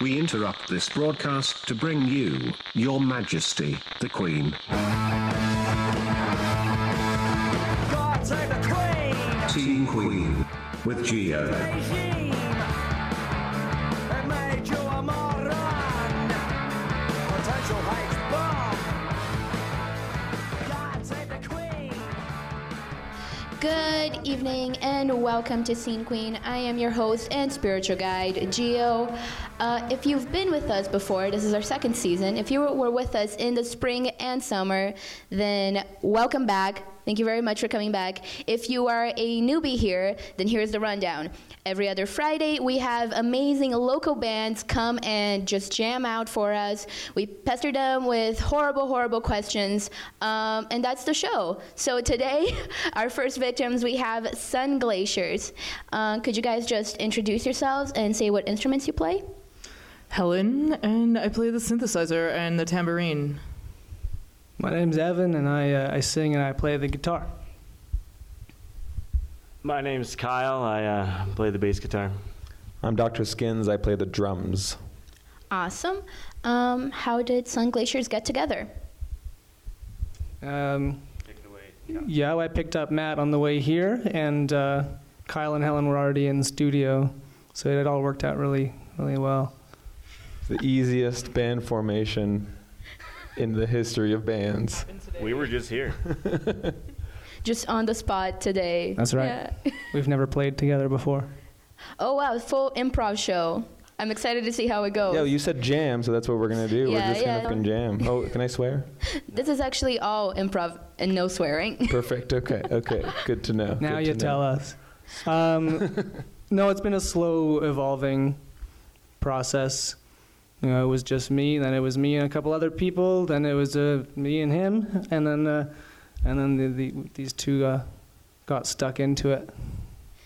We interrupt this broadcast to bring you, Your Majesty, the Queen. God save the Queen! Scene Queen with Geo. Good evening and welcome to Scene Queen. I am your host and spiritual guide, Geo. Uh, if you've been with us before, this is our second season. If you were with us in the spring and summer, then welcome back. Thank you very much for coming back. If you are a newbie here, then here's the rundown. Every other Friday, we have amazing local bands come and just jam out for us. We pester them with horrible, horrible questions, um, and that's the show. So today, our first victims, we have Sun Glaciers. Uh, could you guys just introduce yourselves and say what instruments you play? Helen, and I play the synthesizer and the tambourine. My name's Evan, and I, uh, I sing and I play the guitar. My name's Kyle. I uh, play the bass guitar. I'm Dr. Skins. I play the drums. Awesome. Um, how did Sun Glaciers get together? Um, yeah, I picked up Matt on the way here, and uh, Kyle and Helen were already in the studio, so it all worked out really, really well. The easiest band formation in the history of bands. We were just here. Just on the spot today. That's right. Yeah. We've never played together before. Oh wow, full improv show. I'm excited to see how it goes. Yeah, well, you said jam, so that's what we're gonna do. Yeah, we're just yeah. gonna fucking jam. Oh, can I swear? This is actually all improv and no swearing. Perfect. Okay. Okay. Good to know. Now Good you tell know. us. Um, no, it's been a slow evolving process. You know, it was just me, then it was me and a couple other people, then it was uh, me and him, and then uh, and then the, the, these two uh, got stuck into it,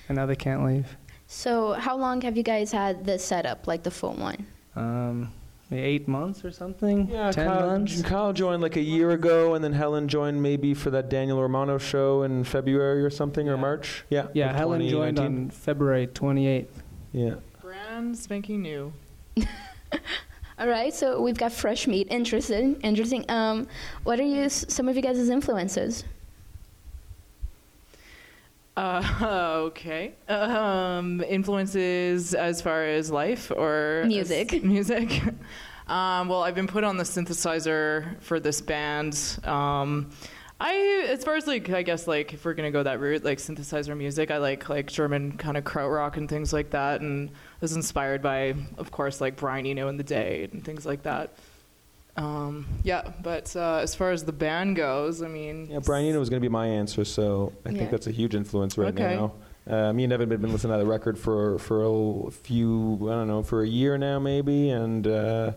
and now they can't leave. So, how long have you guys had this setup, like the full one? Um, eight months or something. Yeah, ten Kyle, months. Kyle joined like a year ago, and then Helen joined maybe for that Daniel Romano show in February or something, or March. Yeah. Yeah, of Helen joined on February 28th. Yeah. Brand spanking new. All right, so we've got fresh meat. Interesting, interesting. Um, what are you, some of you guys' influences? Uh, okay. Um, influences as far as life or Music. as- music. um, well, I've been put on the synthesizer for this band. Um, I, as far as like, I guess like if we're gonna go that route, like synthesizer music, I like like German kind of krautrock and things like that, and was inspired by, of course, like Brian Eno and the Day and things like that. Um, yeah, but uh, as far as the band goes, I mean, Yeah, Brian Eno was going to be my answer, so I Yeah. think that's a huge influence right Okay. now. Uh, me and Evan have been listening to the record for for a few, I don't know, for a year now maybe, and uh,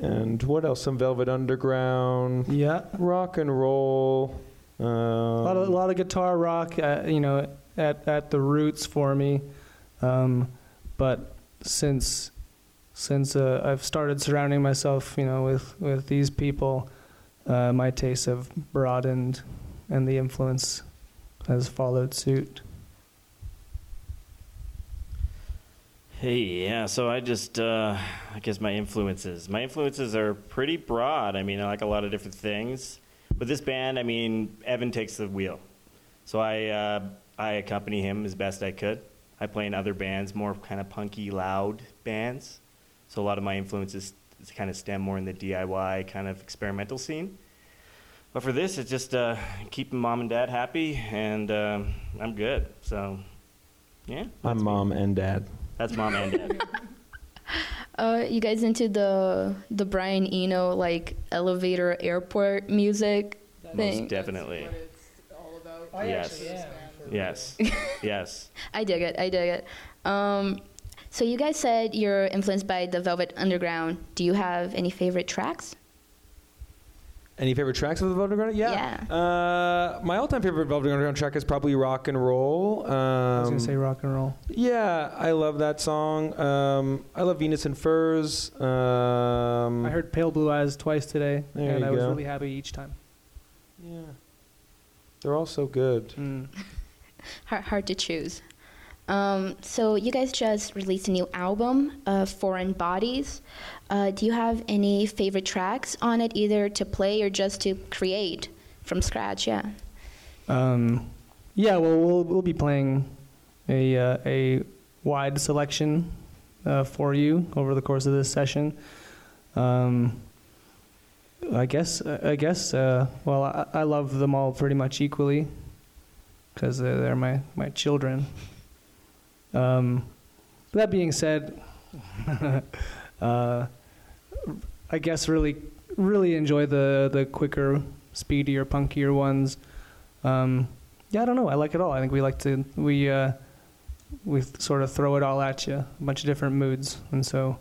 and what else? Some Velvet Underground, Yeah, rock and roll. Um, a lot of, a lot of guitar rock, uh, you know, at, at the roots for me. Um, but since since uh, I've started surrounding myself, you know, with, with these people, uh, my tastes have broadened, and the influence has followed suit. Hey, yeah. So I just, uh, I guess my influences. My influences are pretty broad. I mean, I like a lot of different things. But this band, I mean, Evan takes the wheel, so I, uh, I accompany him as best I could. I play in other bands, more kind of punky, loud bands. So a lot of my influences kind of stem more in the DIY kind of experimental scene. But for this, it's just uh, keeping mom and dad happy, and um, I'm good. So, yeah. I'm mom and dad. That's mom and dad. Uh, you guys into the the Brian Eno like elevator airport music thing? Most definitely. Oh, yes. Yes. yes. I dig it. I dig it. Um, so you guys said you're influenced by the Velvet Underground. Do you have any favorite tracks? Any favorite tracks of the Velvet Underground? Yeah. Uh, my all-time favorite Velvet Underground track is probably "Rock and Roll." Um, I was gonna say rock and roll. Yeah, I love that song. Um, I love Venus in Furs. Um, I heard Pale Blue Eyes twice today, and you I was really happy each time. Yeah, they're all so good. Mm. Hard, hard to choose. Um, so you guys just released a new album, uh, Foreign Bodies. Uh, do you have any favorite tracks on it, either to play or just to create from scratch? Yeah. Um, yeah, well, we'll we'll be playing a uh, a wide selection uh, for you over the course of this session. Um, I guess I guess uh, well, I, I love them all pretty much equally because they're, they're my my children. Um, that being said, uh, I guess really really enjoy the the quicker, speedier, punkier ones. Um, yeah, I don't know. I like it all. I think we like to we uh, we sort of throw it all at you, a bunch of different moods, and so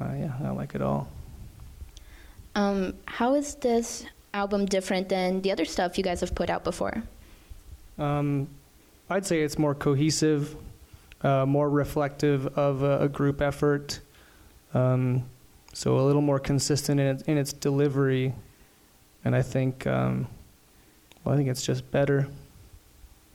uh, yeah, I like it all. Um, how is this album different than the other stuff you guys have put out before? Um, I'd say it's more cohesive, uh, more reflective of a, a group effort, um, so a little more consistent in its, in its delivery, and I think um, well, I think it's just better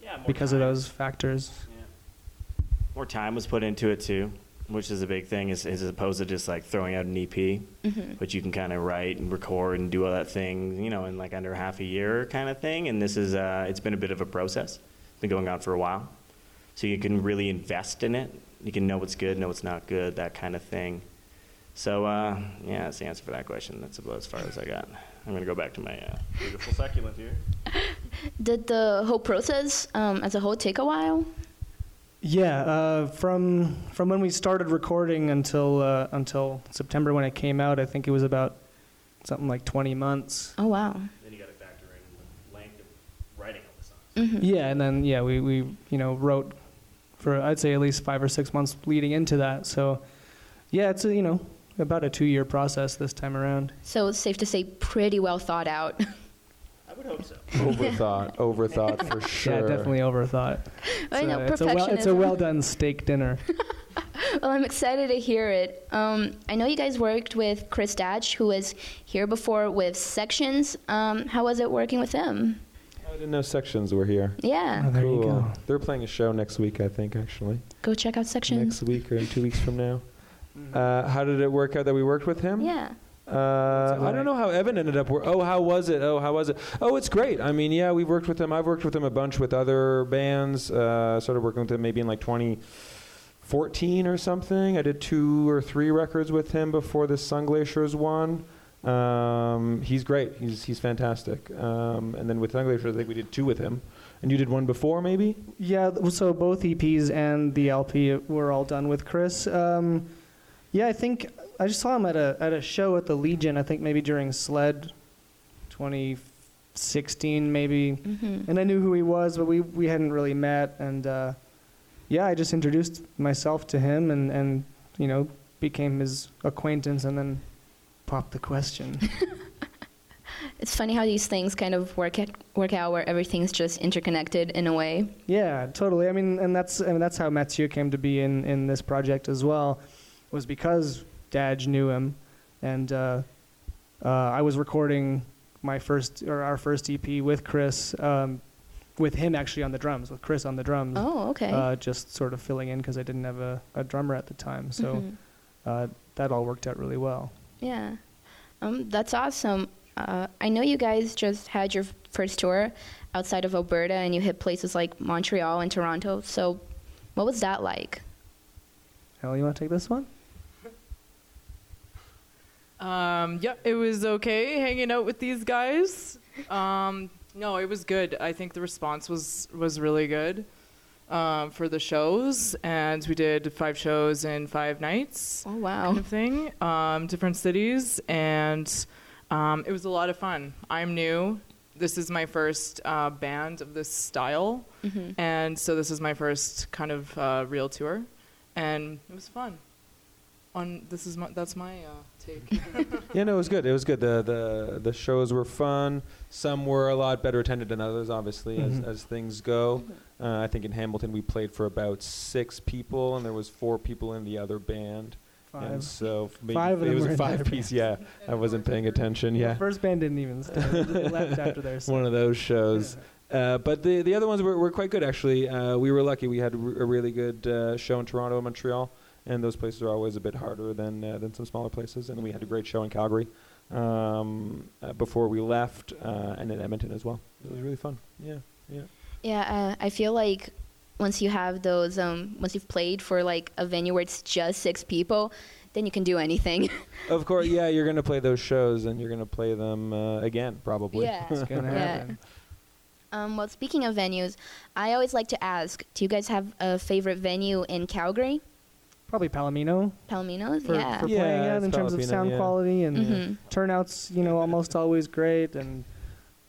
Yeah, because of those factors. Yeah. More time was put into it too, which is a big thing, is, is as opposed to just like throwing out an EP, Mm-hmm. which you can kind of write and record and do all that thing, you know, in like under half a year kind of thing. And this is, uh, it's been a bit of a process. It's been going on for a while. So you can really invest in it. You can know what's good, know what's not good, that kind of thing. So, uh, yeah, that's the answer for that question. That's about as far as I got. I'm going to go back to my uh, beautiful succulent here. Did the whole process um, as a whole take a while? Yeah, uh, from from when we started recording until uh, until September when it came out, I think it was about something like 20 months. Oh wow. Then you got to factor in the length of writing all the songs. hmm Yeah, and then yeah, we, we you know wrote for I'd say at least five or six months leading into that. So yeah, it's a, you know about a two year process this time around. So it's safe to say, pretty well thought out. I would hope so. Overthought, overthought for sure. Yeah, definitely overthought. I know it's, a well, it's a well done steak dinner. Well, I'm excited to hear it. Um, I know you guys worked with Chris Dadge, who was here before with Sections. Um, how was it working with him? I didn't know sections were here. Yeah, Oh, there you cool. go. They're playing a show next week, I think, actually. go check out Sections. Next week or in two weeks from now. Uh, how did it work out that we worked with him? Yeah. Uh, I don't know how Evan ended up. Wor- oh, how was it? Oh, how was it? Oh, it's great. I mean, yeah, we've worked with him. I've worked with him a bunch with other bands. Uh, started working with him maybe in like 2014 or something. I did two or three records with him before the Sun Glaciers one. Um, he's great. He's he's fantastic. Um, and then with Sun Glaciers, I think we did two with him. And you did one before, maybe? Yeah, so both EPs and the LP were all done with Chris. Um, yeah, I think I just saw him at a at a show at the Legion. I think maybe during Sled, 2016 maybe, hmm and I knew who he was, but we we hadn't really met. And uh, yeah, I just introduced myself to him, and and you know became his acquaintance, and then popped the question. It's funny how these things kind of work at, work out, where everything's just interconnected in a way. Yeah, totally. I mean, and that's I mean that's how Mathieu came to be in in this project as well, was because Dadge knew him, and uh, uh, I was recording my first or our first EP with Chris, um, with him actually on the drums, with Chris on the drums, Oh, okay. uh, just sort of filling in because I didn't have a, a drummer at the time, so Mhm. uh, that all worked out really well. Yeah. Um, that's awesome. Uh, I know you guys just had your first tour outside of Alberta and you hit places like Montreal and Toronto. So, what was that like? Hell, you want to take this one? Um, yeah, it was okay hanging out with these guys. Um, no, it was good. I think the response was was really good um, for the shows, and we did five shows in five nights, Oh, wow. kind of thing, um, different cities, and um, it was a lot of fun. I'm new. This is my first uh, band of this style, hmm and so this is my first kind of uh, real tour, and it was fun. On this is my that's my uh, take. Yeah, no, it was good. It was good. The the the shows were fun. Some were a lot better attended than others, obviously, Mhm. as as things go. Uh, I think in Hamilton we played for about six people, and there was four people in the other band. And Five. so maybe Five of it was were a five other piece. Yeah, I wasn't paying attention. Yeah, The first band didn't even start. they left after their set. one of those shows. Uh, but the the other ones were, were quite good actually. Uh, we were lucky. We had a r- a really good uh, show in Toronto and Montreal, and those places are always a bit harder than uh, than some smaller places. And we had a great show in Calgary um, uh, before we left, uh, and in Edmonton as well. It was really fun. Yeah, yeah. Yeah, uh, I feel like once you have those, um, once you've played for like a venue where it's just six people, then you can do anything. Of course, yeah. You're gonna play those shows, and you're gonna play them uh, again, probably. Yeah. It's gonna Yeah. um, well, speaking of venues, I always like to ask: Do you guys have a favorite venue in Calgary? Probably Palomino Palomino's, for, yeah. for Yeah, playing out it's in terms of Palomino, sound yeah. quality and Mhm. turnouts. You know, almost always great, and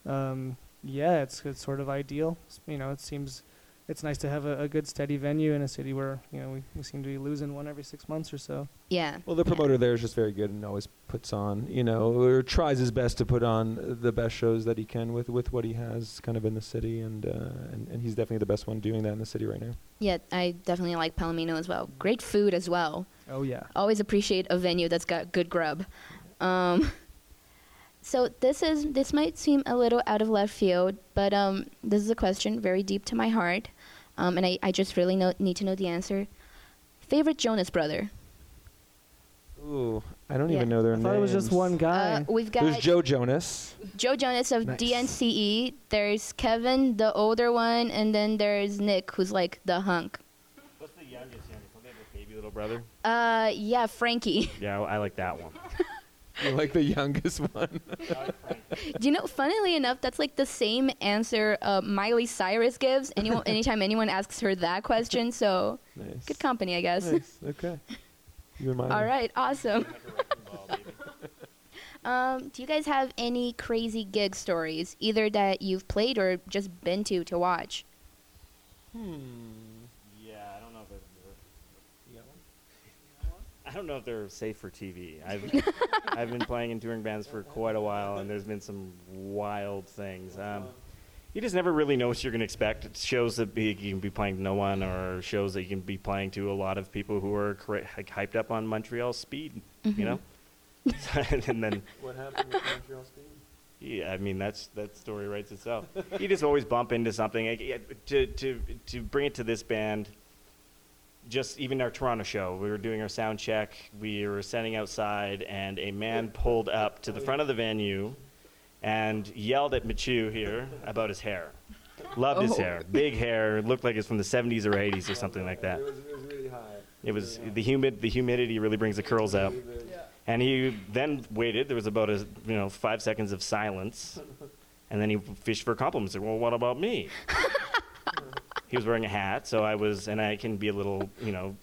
um, yeah, it's it's sort of ideal. S- You know, it seems it's nice to have a, a good steady venue in a city where you know we, we seem to be losing one every six months or so. Yeah. Well, the promoter there is just very good and always puts on, you know, or tries his best to put on the best shows that he can with, with what he has kind of in the city, and, uh, and and he's definitely the best one doing that in the city right now. Yeah, I definitely like Palomino as well. Great food as well. Oh yeah. Always appreciate a venue that's got good grub. Um, so this is this might seem a little out of left field, but um, this is a question very deep to my heart, um, and I, I just really know, need to know the answer. Favorite Jonas brother? Ooh, I don't Yeah. even know their I names. thought it was just one guy. Uh, we've got There's Joe Jonas. Joe Jonas of Nice. DNCE. There's Kevin, the older one, and then there's Nick, who's like the hunk. What's the youngest? youngest? Don't they have a baby little brother? Uh, yeah, Frankie. Yeah, I like that one. You're like the youngest one. Do you know? Funnily enough, that's like the same answer uh, Miley Cyrus gives. Anyone, anytime anyone asks her that question. So nice. good company, I guess. Nice. Okay. You and mine. All right, awesome. Um, do you guys have any crazy gig stories, either that you've played or just been to to watch? Hmm. Yeah, I don't know if they're. I don't know if they're safe for TV. I've I've been playing in touring bands for quite a while, and there's been some wild things. Um, you just never really know what you're going to expect. It's shows that be, you can be playing to no one, or shows that you can be playing to a lot of people who are cra- like, hyped up on Montreal speed. You know, and then What happened with Montreal Speed? yeah, I mean that's that story writes itself. you just always bump into something. Like, yeah, to to to bring it to this band. Just even our Toronto show, we were doing our sound check. We were standing outside, and a man pulled up to the front of the venue, and yelled at Mathieu here about his hair. Loved his Oh. hair, big hair. Looked like it's from the 70s or 80s or something like that. It was, it was really high. It was the humid. The humidity really brings the curls out. And he then waited. There was about a you know five seconds of silence, and then he fished for compliments. Like, well, what about me? he was wearing a hat, so I was, and I can be a little you know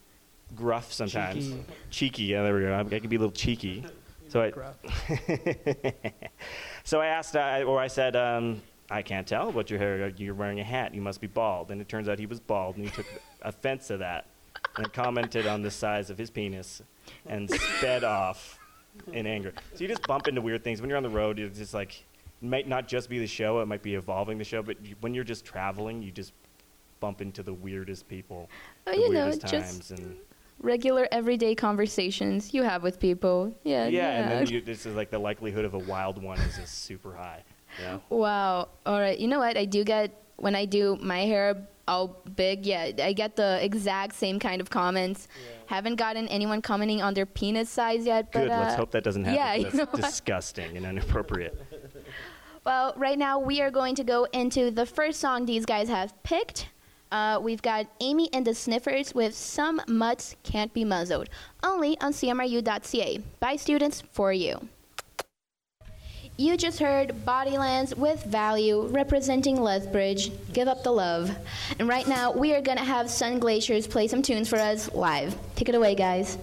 gruff sometimes. Cheeky. Cheeky, yeah, there we go. I can be a little cheeky. So I, so I asked, uh, or I said, um, I can't tell what your hair. You're wearing a hat. You must be bald. And it turns out he was bald, and he took offense to that, and commented on the size of his penis, and sped off in anger. So you just bump into weird things when you're on the road. It's just like it might not just be the show. It might be evolving the show. But you, when you're just traveling, you just bump into the weirdest people, Oh, you know, just times, and regular everyday conversations you have with people. Yeah. yeah, and then you, this is like the likelihood of a wild one is just super high. Yeah. Wow. All right. You know what? I do get when I do my hair all big. Yeah, I get the exact same kind of comments. Haven't gotten anyone commenting on their penis size yet, but Good. Let's uh, hope that doesn't happen. yeah, you know disgusting and inappropriate. Well, right now we are going to go into the first song these guys have picked. Uh, we've got Amyl and the Sniffers with Some Mutts Can't Be Muzzled, only on CMRU.ca. By students for you. You just heard Bodylands with Value representing Lethbridge. Give up the love. And right now we are going to have Sun Glaciers play some tunes for us live. Take it away, guys.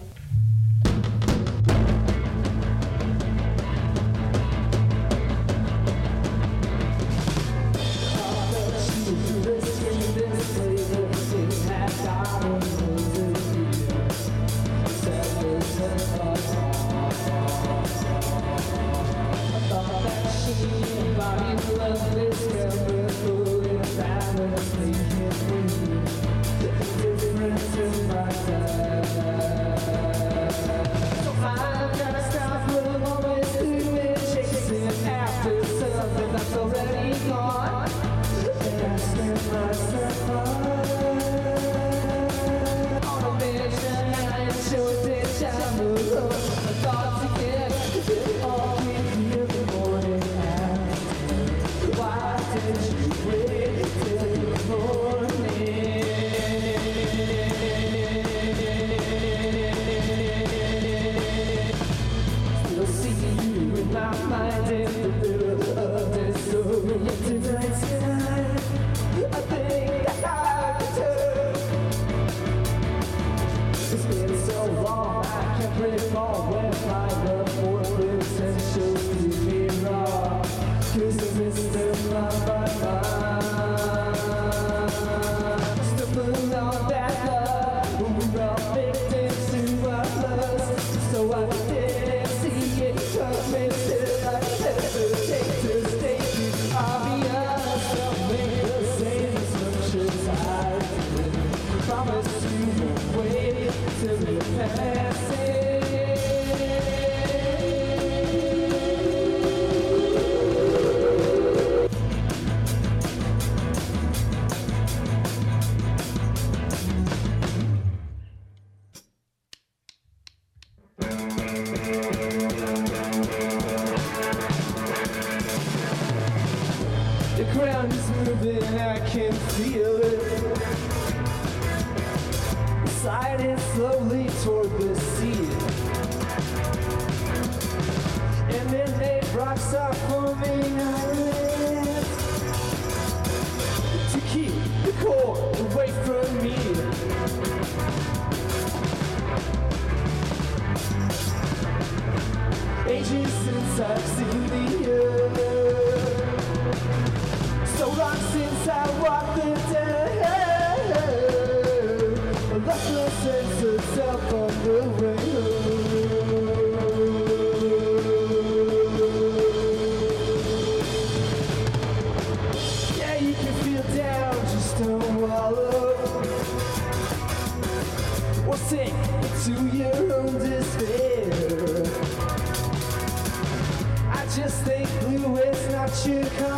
Is not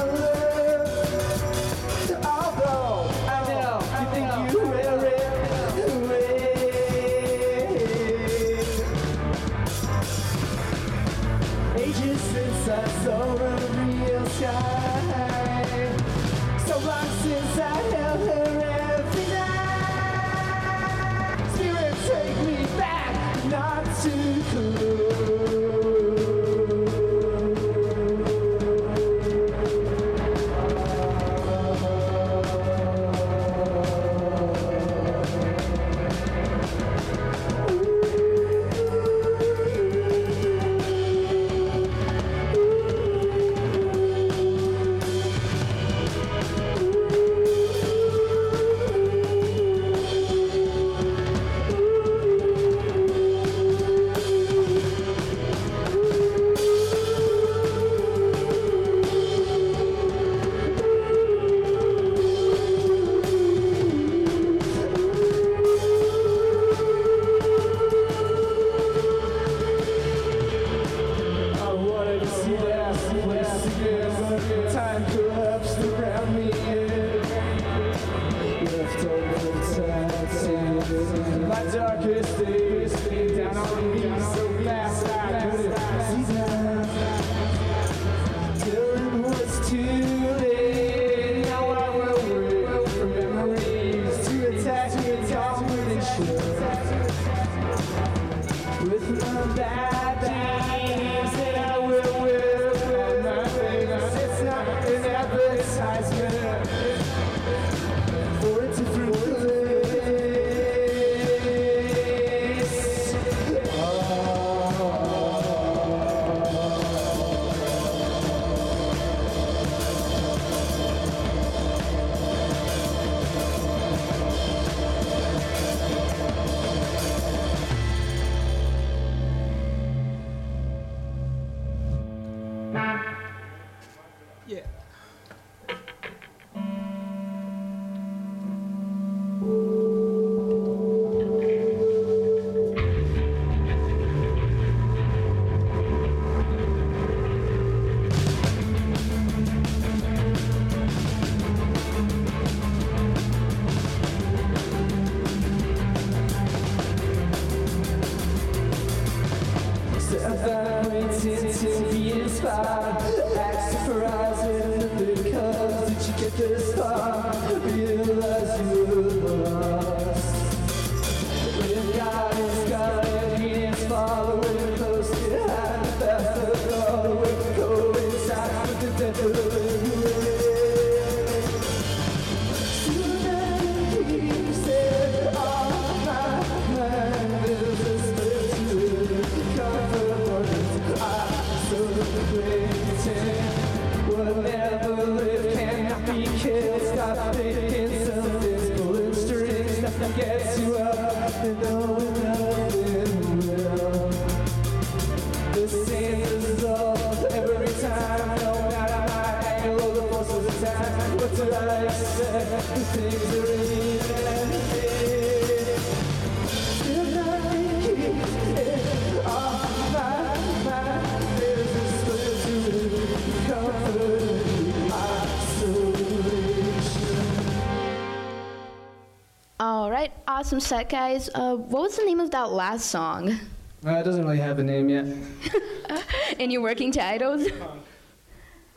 awesome set, guys. Uh, what was the name of that last song? Uh, it doesn't really have a name yet. In your working titles?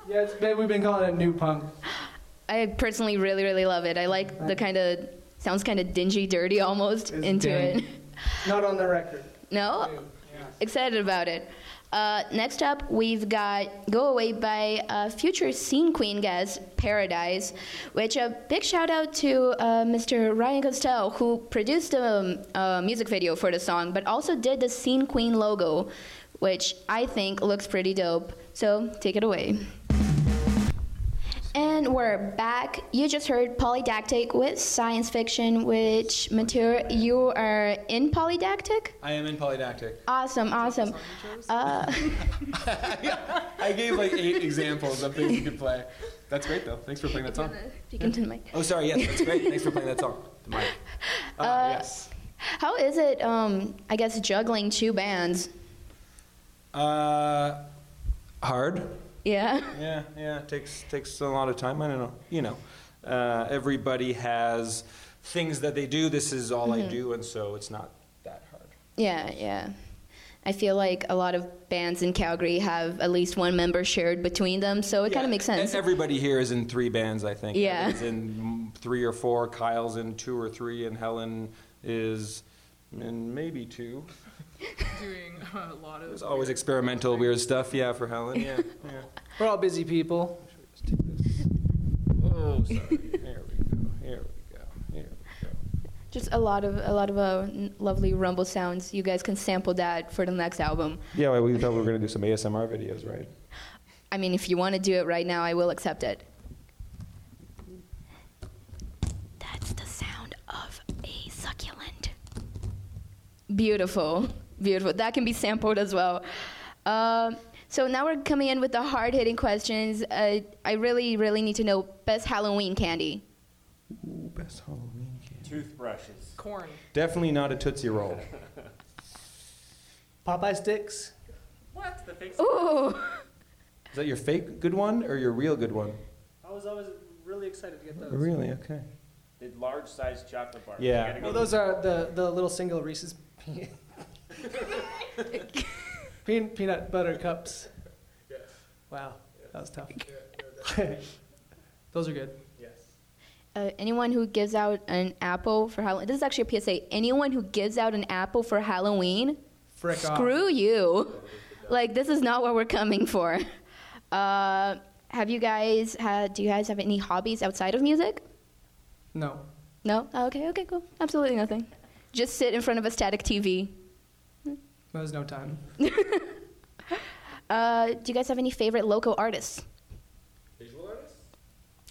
Yeah, it's been, we've been calling it new punk. I personally really, really love it. I like the kind of sounds kind of dingy, dirty almost It's into dank. it. Not on the record. No? Excited about it. Uh, next up, we've got Go Away by uh, future Scene Queen guest Paradise, which a big shout out to uh, Mr. Ryan Costello, who produced the um, music video for the song, but also did the Scene Queen logo, which I think looks pretty dope. So take it away. And we're back. You just heard Polydactic with science fiction, which material you are in Polydactic? I am in Polydactic. Awesome, awesome. Uh, I gave like eight examples of things you could play. That's great though. Thanks for playing that song. speak into the mic. Oh, sorry. Yes, that's great. Thanks for playing that song. The mic. Uh, yes. How is it, um, I guess, juggling two bands? Uh, hard. Yeah. Yeah, yeah. It takes takes a lot of time. I don't know. You know, uh, everybody has things that they do. This is all I do, and so it's not that hard. Yeah, yeah. I feel like a lot of bands in Calgary have at least one member shared between them, so it kind of makes sense. e- Everybody here is in three bands, I think. Yeah. Evan's in three or four. Kyle's in two or three, and Helen is in maybe two. Doing a lot of. There's always experimental weird stuff. Yeah, for Helen. Yeah, yeah. We're all busy people. Oh, sorry. Here we go. Here we go. Here we go. Just a lot of a lot of uh, lovely rumble sounds. You guys can sample that for the next album. Yeah, well, we thought we were going to do some ASMR videos, right? I mean, if you want to do it right now, I will accept it. That's the sound of a succulent. Beautiful, beautiful. That can be sampled as well. Um, so now we're coming in with the hard-hitting questions. Uh, I really, really need to know best Halloween candy. Ooh, best Halloween candy. Toothbrushes. Corn. Definitely not a Tootsie Roll. Popeye sticks. What? The fake Ooh, Is that your fake good one or your real good one? I was always really excited to get those. Really? Okay. The large size chocolate bar. Yeah. You gotta No, go- those are the, the little single Reese's pe- peanut, peanut butter cups. Wow, that was tough. those are good. uh, anyone who gives out an apple for Halloween. This is actually a PSA. Anyone who gives out an apple for Halloween, Frick off. screw you. Like this is not what we're coming for. Uh, have you guys had? Do you guys have any hobbies outside of music? No. No. Oh, okay. Okay. Cool. Absolutely nothing. Just sit in front of a static TV. There's no time. Uh, do you guys have any favorite local artists? Visual artists?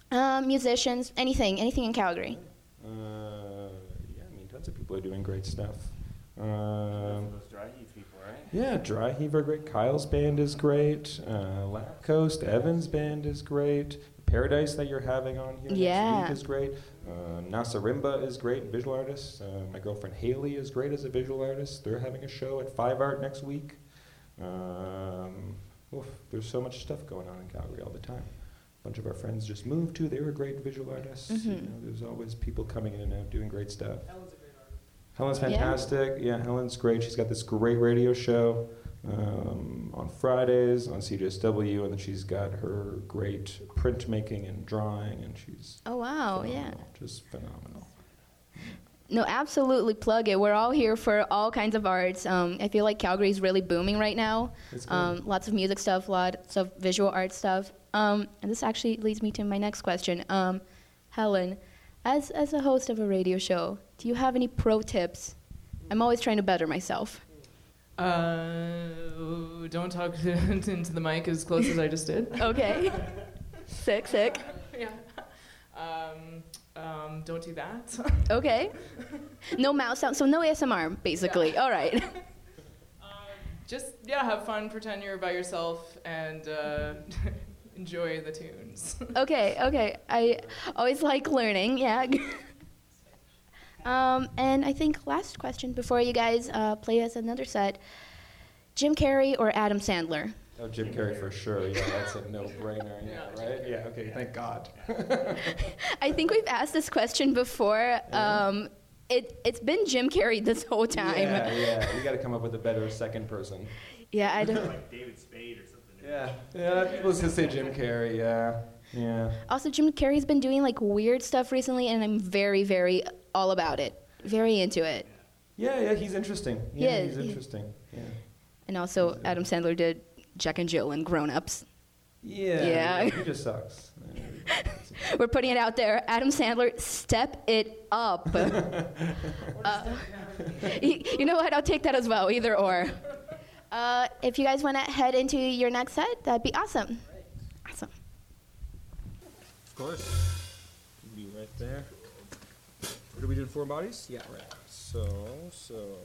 Um, musicians, anything, anything in Calgary. Uh, yeah, I mean, tons of people are doing great stuff. Um, Those dry heat people, right? yeah, Dry Heave are great. Kyle's band is great. Uh, Lab Coast, Evan's band is great. Paradise that you're having on here Yeah. next week is great. Uh, Nasarimba is great, visual artist. Uh, my girlfriend Haley is great as a visual artist. They're having a show at Five Art next week. Um, oof, there's so much stuff going on in Calgary all the time. A bunch of our friends just moved too. They were great visual artists. You Mhm. know, there's always people coming in and out doing great stuff. Helen's Yeah. fantastic. Yeah. Helen's great. She's got this great radio show um, on Fridays on CJSW, and then she's got her great printmaking and drawing, and she's Oh wow, yeah. just phenomenal. No, absolutely plug it. We're all here for all kinds of arts. Um, I feel like Calgary is really booming right now. Um, lots of music stuff, lots of visual art stuff. Um, and this actually leads me to my next question. Um, Helen, as, as a host of a radio show, do you have any pro tips? I'm always trying to better myself. Uh, don't talk to, into the mic as close as I just did. Okay. sick, sick. yeah. Um, um, don't do that. Okay. No mouse sound, so no ASMR, basically. All right. just yeah, have fun. Pretend you're by yourself and uh, enjoy the tunes. Okay, okay. I always like learning, yeah. Um, and I think last question before you guys uh, play us another set Jim Carrey or Adam Sandler? Oh, Jim Carrey for sure. Yeah, that's a no-brainer. Yeah, Yeah, right. Yeah. Okay. Thank God. I think we've asked this question before. Um, it it's been Jim Carrey this whole time. Yeah, yeah. We got to come up with a better second person. Yeah, I don't. Like David Spade or something. Yeah, yeah. People just say Jim Carrey. Yeah, yeah. Also, Jim Carrey's been doing like weird stuff recently, and I'm very, very all about it. Very into it. Yeah, yeah. He's interesting. Yeah, Yeah, he's he- interesting. Yeah. And also, Adam Sandler did Jack and Jill and Grown Ups. Yeah. Yeah. He just sucks. We're putting it out there. Adam Sandler, step it up. Uh, you know what? I'll take that as well, either or. Uh, if you guys want to head into your next set, that'd be awesome. Awesome. Of course. Be right there. What are we doing? Four bodies? Yeah, right. So, so.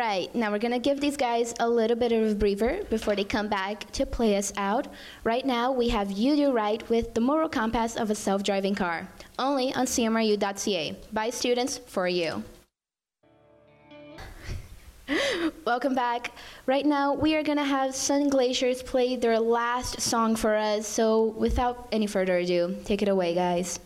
Right, now we're gonna give these guys a little bit of a breather before they come back to play us out. Right now, we have Yoo Doo Right with the moral compass of a self driving car, only on CMRU.ca. By students for you. Welcome back. Right now, we are gonna have Sun Glaciers play their last song for us, so without any further ado, take it away, guys.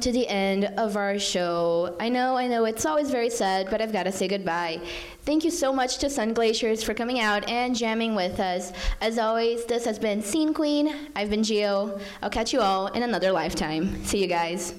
To the end of our show. I know, I know, it's always very sad, but I've got to say goodbye. Thank you so much to Sun Glaciers for coming out and jamming with us. As always, this has been Scene Queen. I've been Geo. I'll catch you all in another lifetime. See you guys.